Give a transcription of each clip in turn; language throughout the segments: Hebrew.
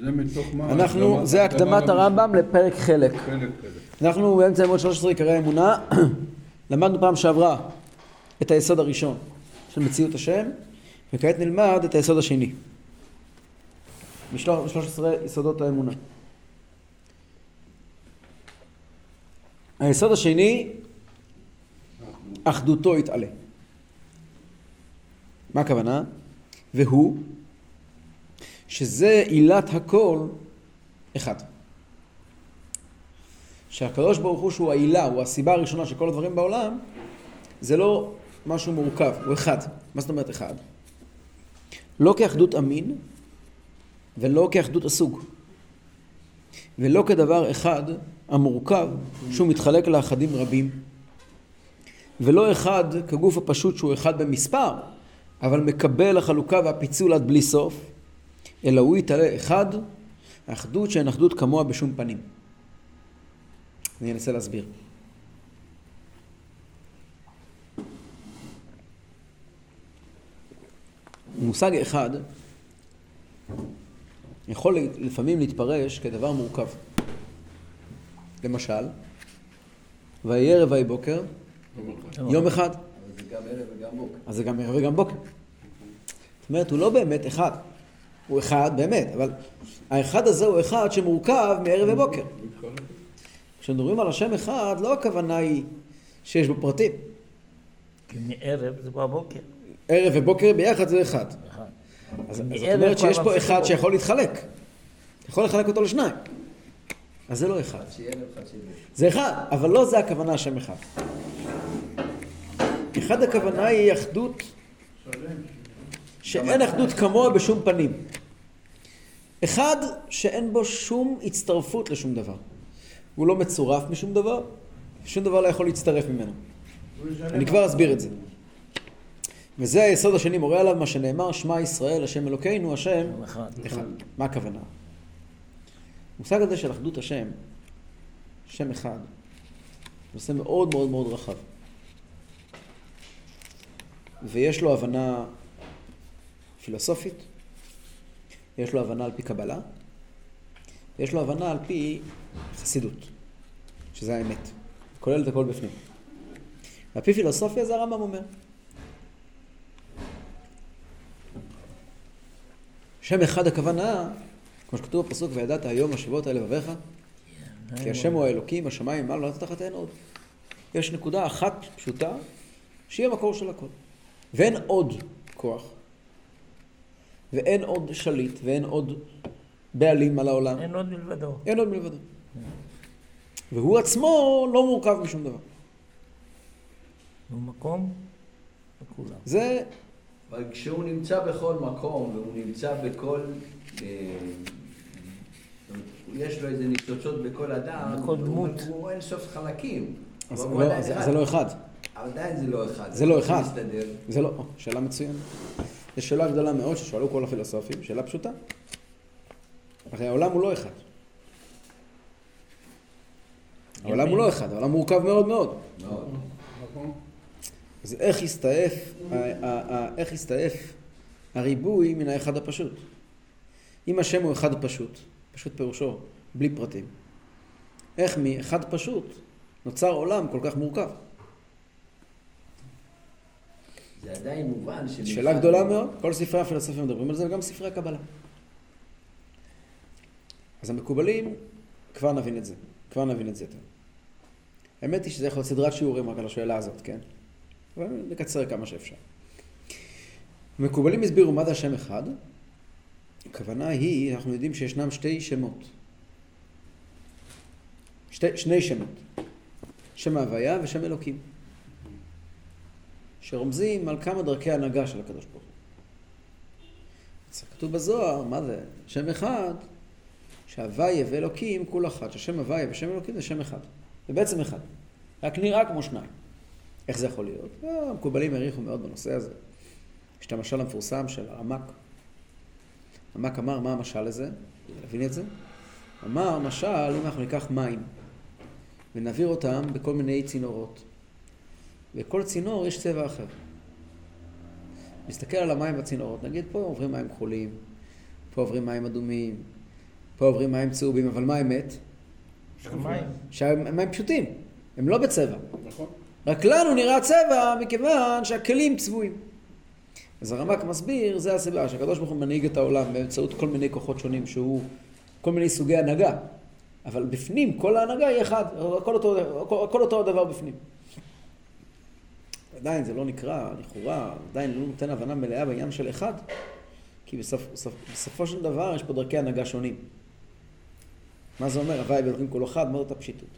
זה מתוך מה? אנחנו, זה הקדמת הרמב"ם לפרק חלק. חלק חלק. אנחנו באמצע עמוד 13 עיקרי האמונה, למדנו פעם שעברה את היסוד הראשון של מציאות השם, וכעת נלמד את היסוד השני. מ-13 יסודות האמונה. היסוד השני, אחדותו יתעלה. מה הכוונה? והוא שזה עילת הכל אחד. שהקדוש ברוך הוא שהוא העילה, הוא הסיבה הראשונה של כל הדברים בעולם, זה לא משהו מורכב, הוא אחד. מה זאת אומרת אחד? לא כאחדות אמין ולא כאחדות הסוג. ולא כדבר אחד המורכב שהוא מתחלק לאחדים רבים. ולא אחד כגוף הפשוט שהוא אחד במספר, אבל מקבל החלוקה והפיצול עד בלי סוף, אלא הוא יתעלה אחד, אחדות שאין אחדות כמוה בשום פנים. אני אנסה להסביר. מושג אחד יכול לפעמים להתפרש כדבר מורכב. למשל, ויהי ערב ויהי בוקר, יום אחד. אבל זה גם ערב וגם בוקר. אז זה גם ערב וגם בוקר. זאת אומרת, הוא לא באמת אחד. הוא אחד באמת, אבל האחד הזה הוא אחד שמורכב מערב ובוקר. כשמדברים על השם אחד, לא הכוונה היא שיש בו פרטים. כי מערב זה בבוקר. ערב ובוקר ביחד זה אחד. אחד. אז זאת אומרת שיש פה אחד. שיכול להתחלק. יכול לחלק אותו לשניים. אז זה לא אחד. זה אחד, אבל לא זה הכוונה השם אחד. אחד הכוונה היא אחדות שאין אחדות כמוה בשום פנים. אחד שאין בו שום הצטרפות לשום דבר. הוא לא מצורף משום דבר, שום דבר לא יכול להצטרף ממנו. אני כבר אסביר את זה. וזה היסוד השני מורה עליו מה שנאמר, שמע ישראל, השם אלוקינו, השם אחד. אחד. מה הכוונה? המושג הזה של אחדות השם, שם אחד, נושא מאוד מאוד מאוד רחב. ויש לו הבנה פילוסופית, יש לו הבנה על פי קבלה, יש לו הבנה על פי חסידות, שזה האמת. כולל את הכל בפנים. על פי פילוסופיה זה הרמב"ם אומר. שם אחד הכוונה, כמו שכתוב בפסוק, וידעת היום השבות על לבביך, כי השם הוא האלוקים, השמיים מעל לא תחת אין עוד. יש נקודה אחת פשוטה, שהיא המקור של הכל. ואין עוד כוח, ואין עוד שליט, ואין עוד בעלים על העולם. אין עוד מלבדו. אין עוד מלבדו. והוא עצמו לא מורכב משום דבר. הוא מקום לכולם. זה, אבל כשהוא נמצא בכל מקום, והוא נמצא בכל... אה, יש לו איזה ניצוצות בכל אדם, בכל דמות. הוא אין סוף חלקים. אז לא, זה, לא אחד. אבל עדיין זה לא אחד. זה לא אחד. זה לא, שאלה מצוינת. זו שאלה גדולה מאוד ששאלו כל הפילוסופים, שאלה פשוטה. הרי העולם הוא לא אחד. העולם הוא לא אחד, העולם מורכב מאוד מאוד. אז איך הסתעף, איך הסתעף הריבוי מן האחד הפשוט? אם השם הוא אחד פשוט, פשוט פירושו בלי פרטים, איך מאחד פשוט נוצר עולם כל כך מורכב? זה עדיין מובן ש... שאלה גדולה מאוד, כל ספרי הפילוסופיה מדברים על זה וגם ספרי הקבלה. אז המקובלים, כבר נבין את זה, כבר נבין את זה יותר. האמת היא שזה יכול להיות סדרת שיעורים רק על השאלה הזאת, כן? אבל נקצר כמה שאפשר. המקובלים הסבירו מה זה השם אחד. הכוונה היא, אנחנו יודעים שישנם שתי שמות. שתי, שני שמות. שם ההוויה ושם אלוקים. שרומזים על כמה דרכי הנהגה של הקדוש ברוך הוא. כתוב בזוהר, מה זה? שם אחד, שהוויה ואלוקים כול אחת, ששם הוויה ושם אלוקים זה שם אחד. זה בעצם אחד. רק נראה כמו שניים. איך זה יכול להיות? אה, המקובלים העריכו מאוד בנושא הזה. יש את המשל המפורסם של הרמק. הרמק אמר, מה המשל לזה? להבין את זה? אמר, משל, אם אנחנו ניקח מים ונעביר אותם בכל מיני צינורות, וכל צינור יש צבע אחר. נסתכל על המים בצינורות, נגיד פה עוברים מים כחולים, פה עוברים מים אדומים, פה עוברים מים צהובים, אבל מה האמת? שהמים פשוטים, הם לא בצבע. נכון. רק לנו נראה צבע מכיוון שהכלים צבועים. אז הרמק מסביר, זה הסיבה, שהקדוש ברוך הוא מנהיג את העולם באמצעות כל מיני כוחות שונים שהוא, כל מיני סוגי הנהגה. אבל בפנים, כל ההנהגה היא אחד, הכל אותו, הכל, הכל אותו הדבר בפנים. עדיין זה לא נקרא, לכאורה, עדיין לא נותן הבנה מלאה בעניין של אחד, כי בסופ, בסופ, בסופו של דבר יש פה דרכי הנהגה שונים. מה זה אומר? הוואי ואלוקים כל אחד, מה זאת הפשיטות?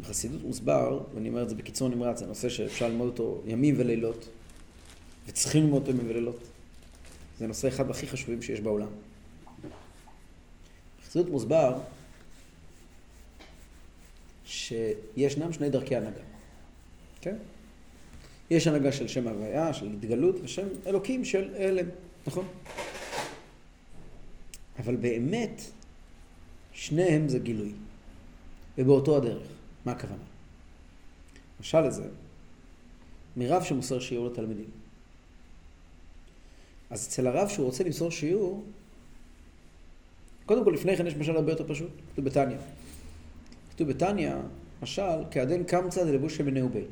בחסידות מוסבר, ואני אומר את זה בקיצור נמרץ, זה נושא שאפשר ללמוד אותו ימים ולילות, וצריכים ללמוד אותו ימים ולילות. זה נושא אחד הכי חשובים שיש בעולם. בחסידות מוסבר שישנם שני דרכי הנהגה, כן? יש הנהגה של שם הוויה, של התגלות, ושם אלוקים של הלם, נכון? אבל באמת, שניהם זה גילוי, ובאותו הדרך. מה הכוונה? משל לזה, מרב שמוסר שיעור לתלמידים. אז אצל הרב שהוא רוצה למסור שיעור, קודם כל לפני כן יש משל הרבה יותר פשוט, כתוב בתניא. כתוב בתניא, משל, כעדן קמצא דלבוש שמיני ובי.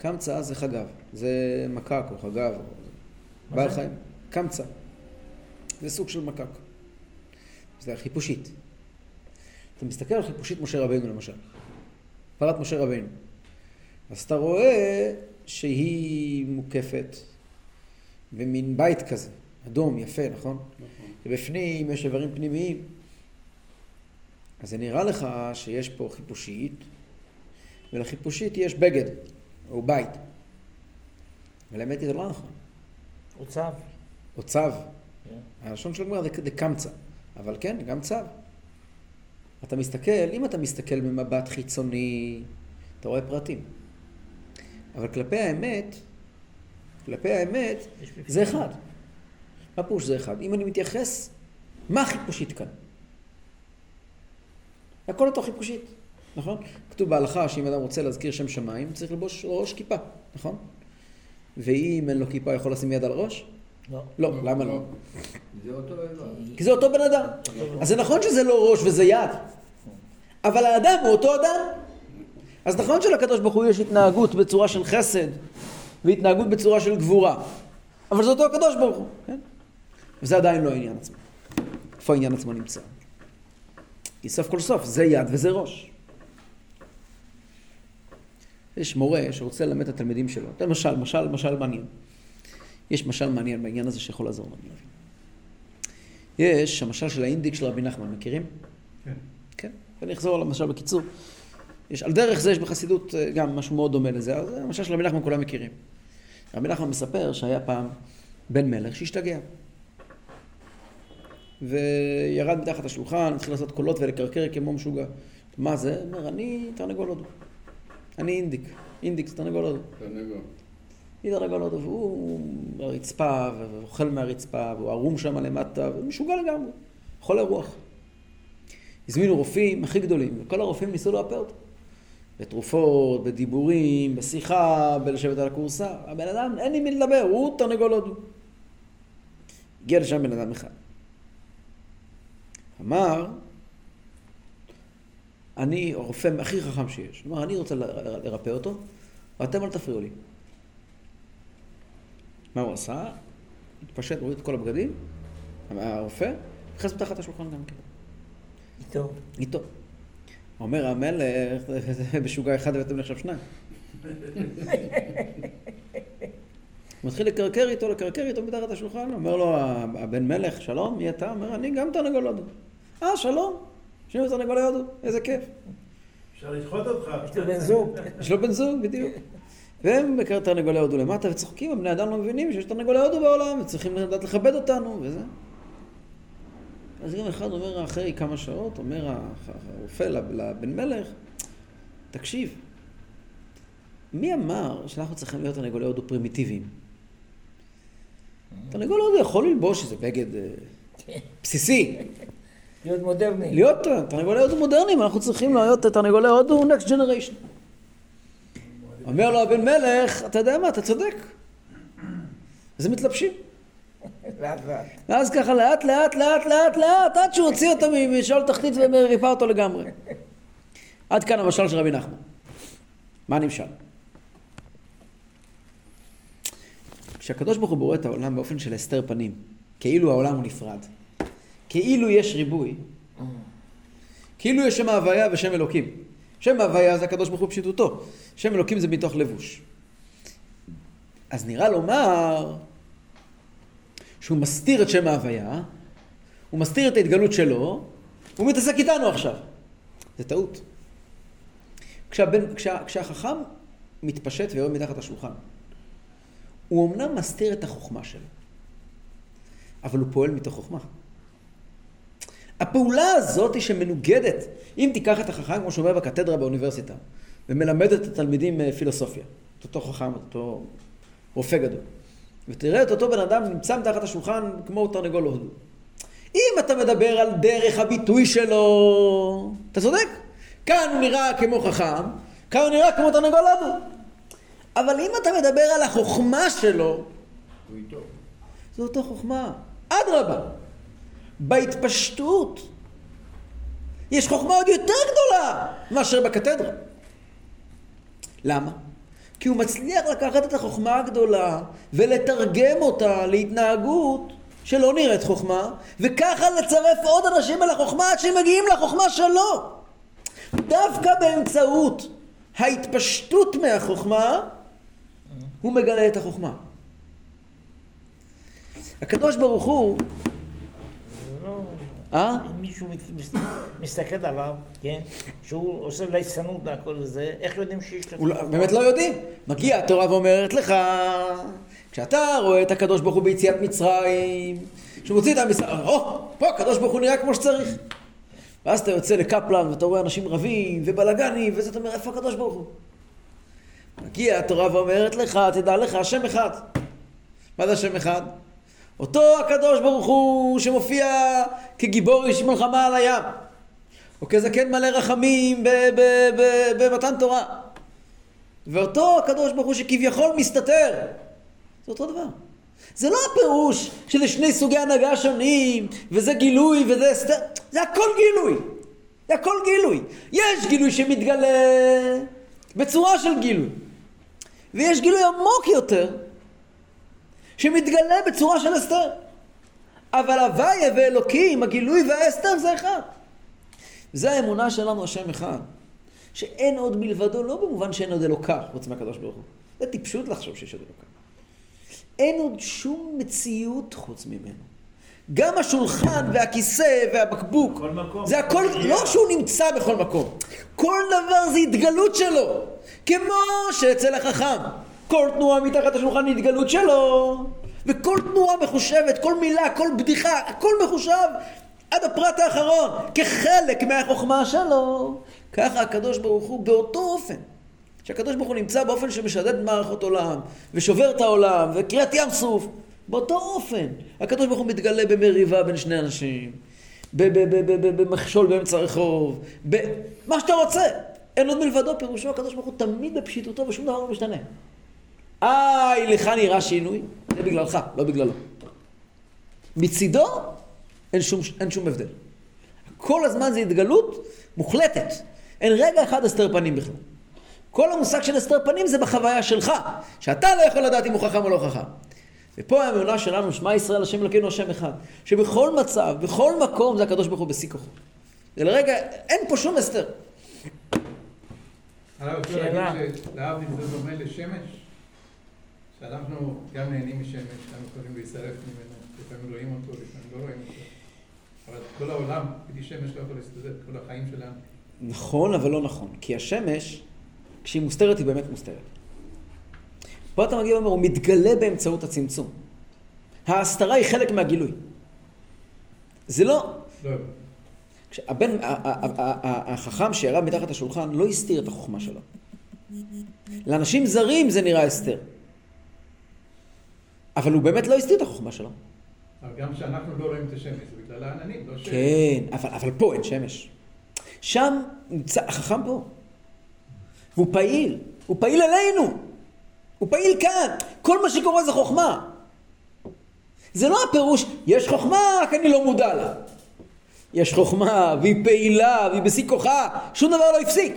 קמצא זה חגב, זה מקק או חגב, או בעל? חיים. קמצא. זה סוג של מקק. זה החיפושית. אתה מסתכל על חיפושית משה רבינו למשל. פרת משה רבינו. אז אתה רואה שהיא מוקפת במין בית כזה, אדום, יפה, נכון? נכון. ובפנים יש איברים פנימיים. אז זה נראה לך שיש פה חיפושית, ולחיפושית יש בגד, או בית. אבל האמת היא זה לא נכון. הוא צו. או צו. כן. הלשון של הגמרא זה דקמצא. אבל כן, גם צו. אתה מסתכל, אם אתה מסתכל במבט חיצוני, אתה רואה פרטים. אבל כלפי האמת, כלפי האמת. זה אחד. מה פירוש זה אחד? אם אני מתייחס, מה חיפושית כאן? הכל אותו חיפושית, נכון? כתוב בהלכה שאם אדם רוצה להזכיר שם שמיים, צריך ללבוש ראש כיפה, נכון? ואם אין לו כיפה, יכול לשים יד על ראש? לא. לא, למה לא? זה אותו דבר. כי זה אותו בן אדם. אז זה נכון שזה לא ראש וזה יד, אבל האדם הוא אותו אדם. אז נכון שלקדוש ברוך הוא יש התנהגות בצורה של חסד, והתנהגות בצורה של גבורה, אבל זה אותו הקדוש ברוך הוא, כן? וזה עדיין לא העניין עצמו. איפה העניין עצמו נמצא? כי סוף כל סוף זה יד וזה ראש. יש מורה שרוצה ללמד את התלמידים שלו, אתן משל, משל, משל מעניין. יש משל מעניין בעניין הזה שיכול לעזור לנו להבין. יש המשל של האינדיק של רבי נחמן, מכירים? כן. כן, ואני אחזור על המשל בקיצור. יש, על דרך זה יש בחסידות אה, גם משהו מאוד דומה לזה, אז המשל של רבי נחמן כולם מכירים. רבי נחמן מספר שהיה פעם בן מלך שהשתגע. וירד מתחת השולחן, התחיל לעשות קולות ולקרקר כמו משוגע. מה זה? אומר, אני תרנגול הודו. אני אינדיק. אינדיק זה תרנגול הודו. תענגול. היא תרנגול הודו, והוא ברצפה, ואוכל מהרצפה, והוא ערום שם למטה, ומשוגע לגמרי. חולה רוח. הזמינו רופאים הכי גדולים, וכל הרופאים ניסו לרפא אותו. בתרופות, בדיבורים, בשיחה, בלשבת על הכורסה. הבן אדם, אין עם מי לדבר, הוא תרנגול הודו. הגיע לשם בן אדם אחד. אמר, אני הרופא הכי חכם שיש. אמר, אני רוצה לרפא אותו, ואתם אל תפריעו לי. מה הוא עשה? התפשט, הוריד את כל הבגדים, הרופא, נכנס מתחת השולחן גם כן. איתו. איתו. אומר המלך, בשוגע אחד הבאתם לי עכשיו שניים. הוא מתחיל לקרקר איתו, לקרקר איתו מתחת השולחן, אומר לו הבן מלך, שלום, מי אתה? אומר, אני גם תרנגול. אה, שלום, שנינו תרנגולי הודו, איזה כיף. אפשר לשחוט אותך. יש לו בן זוג. יש לו בן זוג, בדיוק. והם בקר תרנגולי הודו למטה וצוחקים, הבני אדם לא מבינים שיש תרנגולי הודו בעולם, וצריכים לדעת לכבד אותנו, וזה. אז יום אחד אומר אחרי כמה שעות, אומר הרופא לבן מלך, תקשיב, מי אמר שאנחנו צריכים להיות תרנגולי הודו פרימיטיביים? תרנגול הודו יכול ללבוש איזה בגד אה, בסיסי. להיות מודרני. להיות תרנגולי הודו מודרניים, אנחנו צריכים להיות תרנגולי הודו next generation. אומר לו הבן מלך, אתה יודע מה, אתה צודק. אז הם מתלבשים. ואז ככה לאט לאט לאט לאט לאט עד שהוא הוציא אותו משאול תחתית וריפא אותו לגמרי. עד כאן המשל של רבי נחמן. מה נמשל? כשהקדוש ברוך הוא בורא את העולם באופן של הסתר פנים, כאילו העולם הוא נפרד, כאילו יש ריבוי, כאילו יש שם הוויה ושם אלוקים. שם הוויה זה הקדוש ברוך הוא פשיטותו, שם אלוקים זה מתוך לבוש. אז נראה לומר שהוא מסתיר את שם ההוויה, הוא מסתיר את ההתגלות שלו, הוא מתעסק איתנו עכשיו. זה טעות. כשהבן, כשה, כשהחכם מתפשט ויורד מתחת לשולחן, הוא אמנם מסתיר את החוכמה שלו, אבל הוא פועל מתוך חוכמה. הפעולה הזאת היא שמנוגדת, אם תיקח את החכם, כמו שאומר בקתדרה באוניברסיטה, ומלמד את התלמידים אה, פילוסופיה, את אותו חכם, את אותו רופא גדול, ותראה את אותו בן אדם נמצא מתחת השולחן כמו תרנגול הודו. אם אתה מדבר על דרך הביטוי שלו, אתה צודק. כאן הוא נראה כמו חכם, כאן הוא נראה כמו תרנגול הודו. אבל אם אתה מדבר על החוכמה שלו. זו אותו חוכמה. אדרבה, בהתפשטות יש חוכמה עוד יותר גדולה מאשר בקתדרה. למה? כי הוא מצליח לקחת את החוכמה הגדולה ולתרגם אותה להתנהגות שלא נראית חוכמה, וככה לצרף עוד אנשים אל החוכמה עד שהם מגיעים לחוכמה שלו. דווקא באמצעות ההתפשטות מהחוכמה, הוא מגלה את החוכמה. הקדוש ברוך הוא. אה? אם מישהו מסתכל עליו, כן, שהוא עושה ליצנות והכל זה, איך יודעים שיש לו... לא- באמת לא יודעים. מגיעה התורה ואומרת לך, כשאתה רואה את הקדוש ברוך הוא ביציאת מצרים, שהוא מוציא את עם ישראל, או, פה הקדוש ברוך הוא נראה כמו שצריך. ואז אתה יוצא לקפלן ואתה רואה אנשים רבים ובלאגנים, וזה אתה אומר, איפה הקדוש ברוך הוא? מגיעה התורה ואומרת לך, תדע לך, השם אחד. מה זה השם אחד? אותו הקדוש ברוך הוא שמופיע כגיבור איש מלחמה על הים, או כזקן מלא רחמים במתן תורה. ואותו הקדוש ברוך הוא שכביכול מסתתר, זה אותו דבר. זה לא הפירוש שזה שני סוגי הנהגה שונים, וזה גילוי וזה הסתר, זה הכל גילוי. זה הכל גילוי. יש גילוי שמתגלה בצורה של גילוי, ויש גילוי עמוק יותר, שמתגלה בצורה של הסתר. אבל הוויה ואלוקים, הגילוי וההסתר זה אחד. זה האמונה שלנו, השם אחד. שאין עוד מלבדו, לא במובן שאין עוד אלוקה, חוץ מהקדוש ברוך הוא. זה טיפשות לחשוב שיש עוד אלוקה. אין עוד שום מציאות חוץ ממנו. גם השולחן והכיסא והבקבוק. זה הכל, לא שהוא נמצא בכל מקום. כל דבר זה התגלות שלו. כמו שאצל החכם, כל תנועה מתחת השולחן היא התגלות שלו. וכל תנועה מחושבת, כל מילה, כל בדיחה, הכל מחושב עד הפרט האחרון, כחלק מהחוכמה שלו. ככה הקדוש ברוך הוא באותו אופן. שהקדוש ברוך הוא נמצא באופן שמשדד מערכות עולם, ושובר את העולם, וקריעת ים סוף, באותו אופן. הקדוש ברוך הוא מתגלה במריבה בין שני אנשים, במכשול באמצע הרחוב, מה שאתה רוצה. אין עוד מלבדו, פירושו הקדוש ברוך הוא תמיד בפשיטותו ושום דבר לא משתנה. איי, לך נראה שינוי, זה בגללך, לא בגללו. מצידו אין שום, אין שום הבדל. כל הזמן זה התגלות מוחלטת. אין רגע אחד הסתר פנים בכלל. כל המושג של הסתר פנים זה בחוויה שלך, שאתה לא יכול לדעת אם הוא חכם או לא חכם. ופה האמונה שלנו, שמע ישראל השם אלוקינו השם אחד, שבכל מצב, בכל מקום זה הקדוש ברוך הוא בשיא כוחו. ולרגע, אין פה שום הסתר. הרב רוצה שאלה. להגיד שלהבדיל זה דומה לשמש? שאנחנו גם נהנים משמש, גם יכולים להישרף ממנו, לפעמים רואים אותו, לפעמים לא רואים אותו. אבל כל העולם, בלי שמש לא יכול להסתדר, כל החיים שלנו. נכון, אבל לא נכון. כי השמש, כשהיא מוסתרת, היא באמת מוסתרת. פה אתה מגיע ואומר, הוא מתגלה באמצעות הצמצום. ההסתרה היא חלק מהגילוי. זה לא... לא, הבן, החכם שירד מתחת השולחן לא הסתיר את החוכמה שלו. לאנשים זרים זה נראה הסתר. אבל הוא באמת לא הסתיר את החוכמה שלו. אבל גם כשאנחנו לא רואים את השמש, זה בגלל העננים, לא ש... כן, אבל, אבל פה אין שמש. שם נמצא, החכם פה. והוא פעיל, הוא פעיל עלינו. הוא פעיל כאן. כל מה שקורה זה חוכמה. זה לא הפירוש, יש חוכמה, רק אני לא מודע לה. יש חוכמה, והיא פעילה, והיא בשיא כוחה, שום דבר לא הפסיק.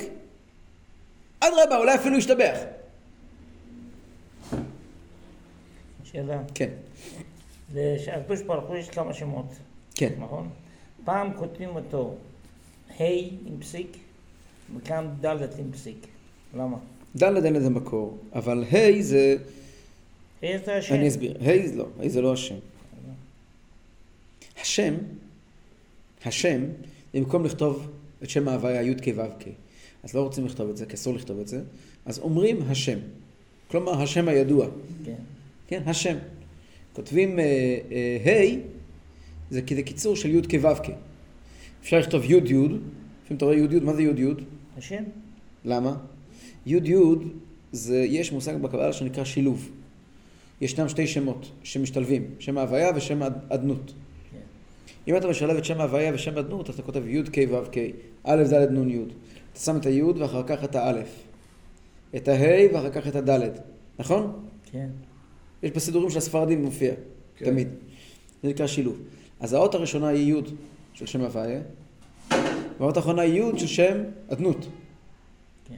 אדרבה, אולי אפילו ישתבח. שאלה. כן, לקדוש ברוך הוא יש כמה שמות, כן. נכון? פעם כותבים אותו ה' עם פסיק, וכאן ד' עם פסיק. למה? ד' אין לזה מקור, אבל ה' זה, ה' זה השם. אני אסביר, ה' זה לא, ה' זה לא השם. השם, השם, במקום לכתוב את שם ההוויה י' כ' ו' כ', אז לא רוצים לכתוב את זה, כי אסור לכתוב את זה, אז אומרים השם. כלומר, השם הידוע. כן. כן, השם. כותבים אה, אה, ה', זה כי זה קיצור של י' כ' ו' כ'. אפשר לכתוב י' י', לפעמים אתה רואה י' י', מה זה י' י'? השם? למה? י' י' זה, יש מושג בקבלה שנקרא שילוב. ישנם שתי שמות שמשתלבים, שם ההוויה ושם הד- אדנות. כן. אם אתה משלב את שם ההוויה ושם אדנות, אתה כותב י' כ' ו' כ', א' ד' נ' י'. אתה שם את הי' ואחר כך את האלף. את הה' ואחר כך את הד', נכון? כן. יש בסידורים של הספרדים מופיע, כן. תמיד. זה נקרא שילוב. אז האות הראשונה היא י' של שם הוויה, והאות האחרונה היא י' של שם אדנות. כן.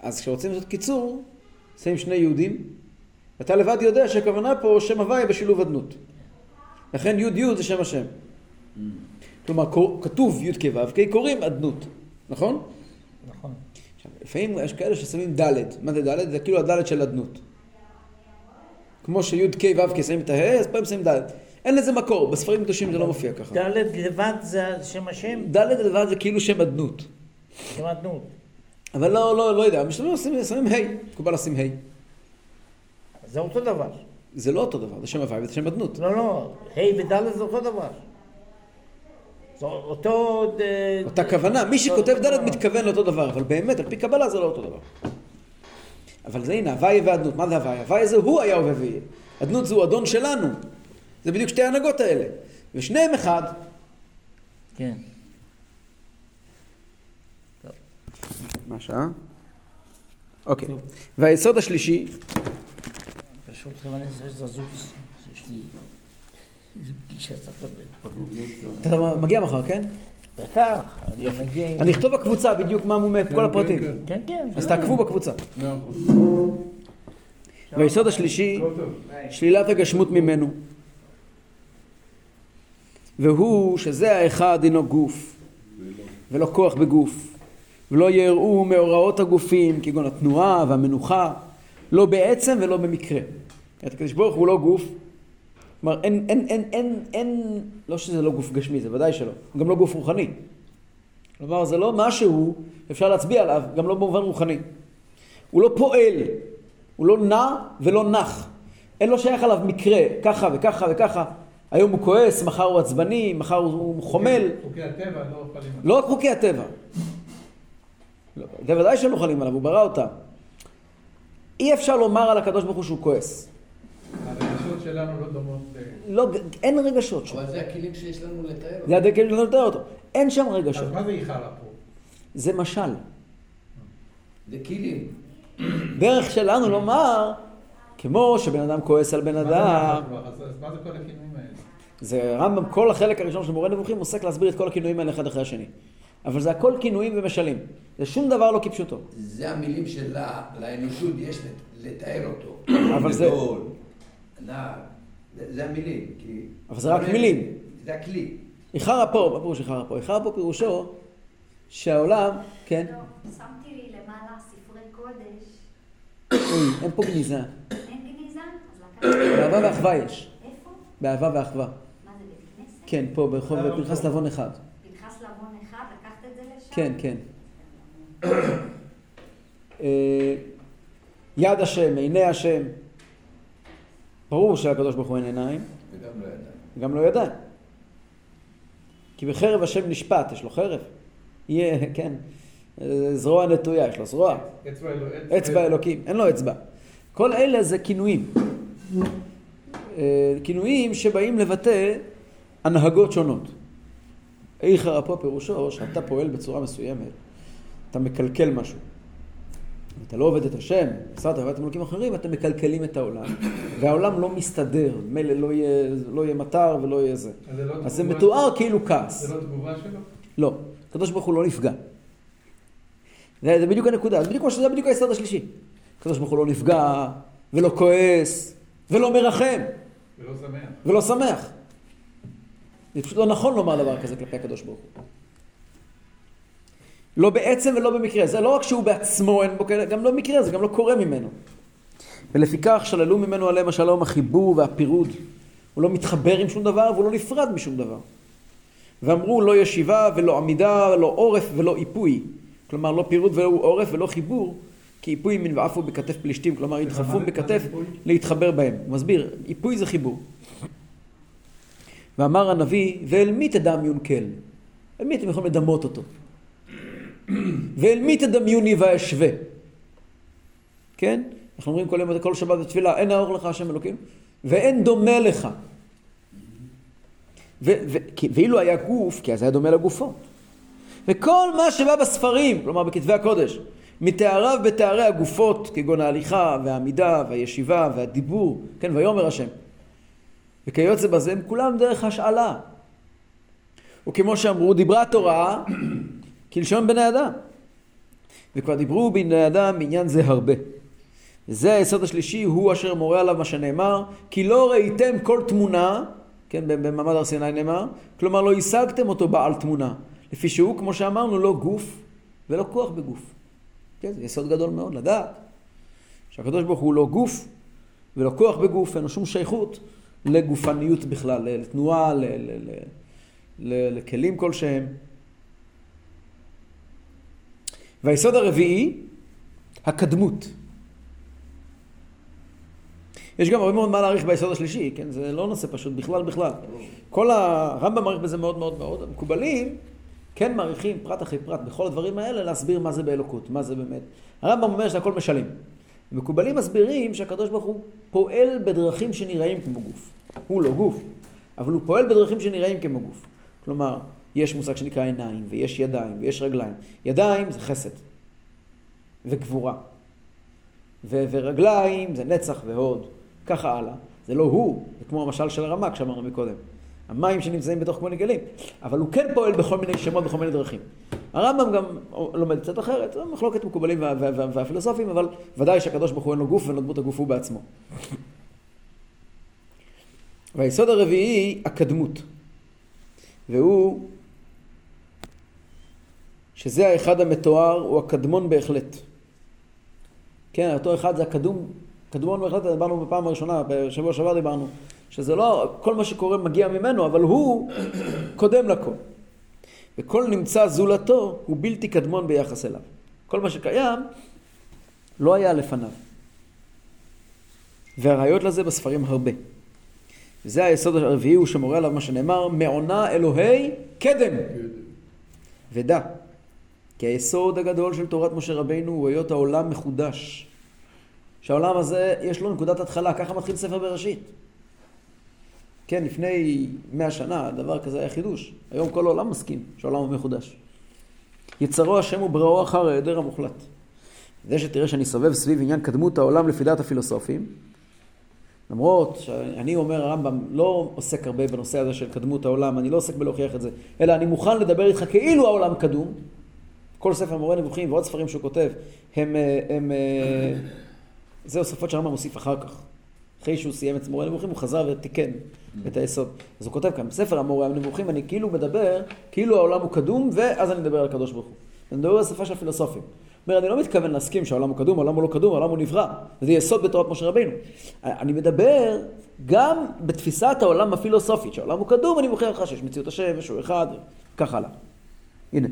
אז כשרוצים לעשות קיצור, שמים שני יהודים, ואתה לבד יודע שהכוונה פה שם הוויה בשילוב אדנות. לכן י' י' זה שם השם. כלומר, קור- כתוב י' כ' ו' כ', קוראים אדנות, נכון? נכון. עכשיו, לפעמים יש כאלה ששמים ד', מה זה ד'? זה כאילו הד' של אדנות. כמו שי' כ' ו' כ' שמים את הה', אז פעם שמים ד'. אין לזה מקור, בספרים קדושים זה לא מופיע ככה. ד' לבד זה שם השם? ד' לבד זה כאילו שם אדנות. שם אדנות. אבל לא, לא, לא יודע, משתמשים שמים, ה', מקובל לשים ה'. זה אותו דבר. זה לא אותו דבר, זה שם הוויה וזה שם אדנות. לא, לא, ה' וד' זה אותו דבר. זה אותו... ד- אותה כוונה, מי שכותב ד' מתכוון לאותו דבר, אבל באמת, על פי קבלה זה לא אותו דבר. אבל זה הנה, הוויה ואדנות, מה זה הוויה? הוויה זה הוא היה הווה ויהיה. אדנות זהו אדון שלנו. זה בדיוק שתי ההנהגות האלה. ושניהם אחד. כן. מה השעה? אוקיי. והיסוד השלישי. אתה מגיע מחר, כן? בטח, אני מגיע... אני אכתוב בקבוצה בדיוק מה מומה, כל הפרטים. כן, כן, כן. אז תעקבו בקבוצה. והיסוד השלישי, שלילת הגשמות ממנו. והוא שזה האחד הינו גוף, ולא כוח בגוף, ולא יראו מאורעות הגופים, כגון התנועה והמנוחה, לא בעצם ולא במקרה. את הקדוש ברוך הוא לא גוף, כלומר אין, אין, אין, אין, אין, לא שזה לא גוף גשמי, זה ודאי שלא, הוא גם לא גוף רוחני. כלומר זה לא משהו, אפשר להצביע עליו, גם לא במובן רוחני. הוא לא פועל, הוא לא נע ולא נח. אין לו שייך עליו מקרה, ככה וככה וככה. היום הוא כועס, מחר הוא עצבני, מחר הוא חומל. חוקי הטבע לא חלים עליו. לא רק חוקי הטבע. לא, זה ודאי שהם לא חלים עליו, הוא ברא אותם. אי אפשר לומר על הקדוש ברוך הוא שהוא כועס. שלנו לא דומות. לא, אין רגשות שם. אבל זה הכלים שיש לנו לתאר. זה הדקל שלא לתאר אותו. אין שם אז רגשות. מה זה איחרה פה? זה משל. זה כלים. דרך שלנו לומר, כמו שבן אדם כועס על בן אדם? אז אז מה זה כל הכינויים האלה? זה רמב"ם, כל החלק הראשון של מורה נבוכים עוסק להסביר את כל הכינויים האלה אחד אחרי השני. אבל זה הכל כינויים ומשלים. זה שום דבר לא כפשוטו. זה המילים שלה, לאנושות יש לת- לתאר אותו. אבל זה-. זה- המילים. כי... אבל זה רק מילים. זה הכלי. איחרה פה, מה פירוש איחרה פה? איחרה פה פירושו שהעולם, כן, לא, שמתי לי למעלה ספרי קודש, אוי, אין פה גניזה. אין גניזה? אז לקחתי... באהבה ואחווה יש. איפה? באהבה ואחווה. מה זה, בית כנסת? כן, פה ברחוב פנחס לבון אחד. פנחס לבון אחד, לקחת את זה לשם? כן, כן. אה, יד השם, עיני השם. ברור שלקדוש ברוך הוא אין עיניים, וגם לא. וגם לא ידיים. כי בחרב השם נשפט, יש לו חרב. יהיה, כן, זרוע נטויה, יש לו זרוע. אצבע אלו... אצבע אלוקים, אין לו אצבע. כל אלה זה כינויים. אה, כינויים שבאים לבטא הנהגות שונות. איכר פה פירושו שאתה פועל בצורה מסוימת, אתה מקלקל משהו. אתה לא עובד את השם, עשרת עבודת אלוקים אחרים, אתם מקלקלים את העולם, והעולם לא מסתדר, מילא לא יהיה, לא יהיה מטר ולא יהיה זה. אז זה לא אז זה מתואר כאילו כעס. זה לא תגובה שלו? לא, הקדוש ברוך הוא לא נפגע. זה, זה בדיוק הנקודה, זה בדיוק שזה בדיוק היסוד השלישי. הקדוש ברוך הוא לא נפגע, ולא כועס, ולא מרחם, ולא שמח. ולא שמח. זה פשוט לא נכון לומר דבר כזה כלפי הקדוש ברוך הוא. לא בעצם ולא במקרה, זה לא רק שהוא בעצמו אין בו כאלה, גם לא מקרה, זה גם לא קורה ממנו. ולפיכך שללו ממנו עליהם השלום החיבור והפירוד. הוא לא מתחבר עם שום דבר והוא לא נפרד משום דבר. ואמרו לא ישיבה ולא עמידה, לא עורף ולא איפוי. כלומר לא פירוד ולא עורף ולא חיבור, כי איפוי מן ועפו בכתף פלישתים, כלומר ידחפו בכתף? להתחבר בהם. הוא מסביר, איפוי זה חיבור. ואמר הנביא, ואל מי תדע מיונקל? אל מי אתם יכולים לדמות אותו? ואל מי תדמיוני ואשווה? כן? אנחנו אומרים כל יום, כל שבת בתפילה, אין האור לך השם אלוקים, ואין דומה לך. ו- ו- ואילו היה גוף, כי אז היה דומה לגופו. וכל מה שבא בספרים, כלומר בכתבי הקודש, מתאריו בתארי הגופות, כגון ההליכה והעמידה והישיבה והדיבור, כן, ויאמר השם. וכיוצא בזה הם כולם דרך השאלה. וכמו שאמרו, דיברה התורה כלשון בני אדם. וכבר דיברו בני אדם בעניין זה הרבה. וזה היסוד השלישי, הוא אשר מורה עליו מה שנאמר, כי לא ראיתם כל תמונה, כן, במעמד הר סיני נאמר, כלומר לא השגתם אותו בעל תמונה, לפי שהוא, כמו שאמרנו, לא גוף ולא כוח בגוף. כן, זה יסוד גדול מאוד, לדעת שהקדוש ברוך הוא לא גוף ולא כוח בגוף, אין לו שום שייכות לגופניות בכלל, לתנועה, לכלים כלשהם. והיסוד הרביעי, הקדמות. יש גם הרבה מאוד מה להעריך ביסוד השלישי, כן? זה לא נושא פשוט בכלל בכלל. כל הרמב"ם מעריך בזה מאוד מאוד מאוד. המקובלים כן מעריכים פרט אחרי פרט בכל הדברים האלה להסביר מה זה באלוקות, מה זה באמת. הרמב"ם אומר שהכל משלים. מקובלים מסבירים שהקדוש ברוך הוא פועל בדרכים שנראים כמו גוף. הוא לא גוף, אבל הוא פועל בדרכים שנראים כמו גוף. כלומר, יש מושג שנקרא עיניים, ויש ידיים, ויש רגליים. ידיים זה חסד וגבורה. ו- ורגליים זה נצח והוד. ככה הלאה. זה לא הוא, זה כמו המשל של הרמק שאמרנו מקודם. המים שנמצאים בתוך כל נגלים. אבל הוא כן פועל בכל מיני שמות, בכל מיני דרכים. הרמב"ם גם לומד קצת אחרת, זו מחלוקת מקובלים וה- וה- וה- והפילוסופים, אבל ודאי שהקדוש ברוך הוא אין לו גוף ואין לו דמות הגוף הוא בעצמו. והיסוד הרביעי, הקדמות. והוא שזה האחד המתואר, הוא הקדמון בהחלט. כן, אותו אחד זה הקדום, קדמון בהחלט, דיברנו בפעם הראשונה, בשבוע שעבר דיברנו, שזה לא, כל מה שקורה מגיע ממנו, אבל הוא קודם לכל. וכל נמצא זולתו הוא בלתי קדמון ביחס אליו. כל מה שקיים לא היה לפניו. והראיות לזה בספרים הרבה. וזה היסוד הרביעי, הוא שמורה עליו מה שנאמר, מעונה אלוהי קדם. ודע, כי היסוד הגדול של תורת משה רבינו הוא היות העולם מחודש. שהעולם הזה, יש לו נקודת התחלה, ככה מתחיל ספר בראשית. כן, לפני מאה שנה, דבר כזה היה חידוש. היום כל העולם מסכים שהעולם הוא מחודש. יצרו השם ובראו אחר ההיעדר המוחלט. זה שתראה שאני סובב סביב עניין קדמות העולם לפי דעת הפילוסופים, למרות שאני אומר הרמב"ם לא עוסק הרבה בנושא הזה של קדמות העולם, אני לא עוסק בלהוכיח את זה, אלא אני מוכן לדבר איתך כאילו העולם קדום. כל ספר מורה נבוכים ועוד ספרים שהוא כותב, הם, אה, הם, אה, זה הוספות שהרמב"ם מוסיף אחר כך. אחרי שהוא סיים את מורה נבוכים הוא חזר ותיקן את היסוד. אז הוא כותב כאן, בספר המורה הנבוכים אני כאילו מדבר, כאילו העולם הוא קדום, ואז אני מדבר על הקדוש ברוך הוא. אני מדבר בשפה של הפילוסופים. אומר, אני לא מתכוון להסכים שהעולם הוא קדום, העולם הוא לא קדום, העולם הוא נברא. וזה יסוד בתורת משה רבינו. אני מדבר גם בתפיסת העולם הפילוסופית, שהעולם הוא קדום, אני מוכיח לך שיש מציאות השם, ושהוא אחד, וכך הלאה. הנה.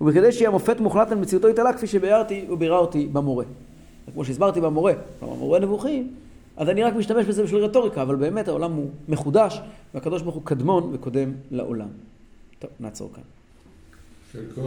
ובכדי שיהיה מופת מוחלט על מציאותו התעלה, כפי שביארתי וביררתי במורה. כמו שהסברתי במורה, כלומר מורה נבוכים, אז אני רק משתמש בזה בשביל רטוריקה, אבל באמת העולם הוא מחודש, והקדוש ברוך הוא קדמון וקודם לעולם. טוב, נעצור כאן.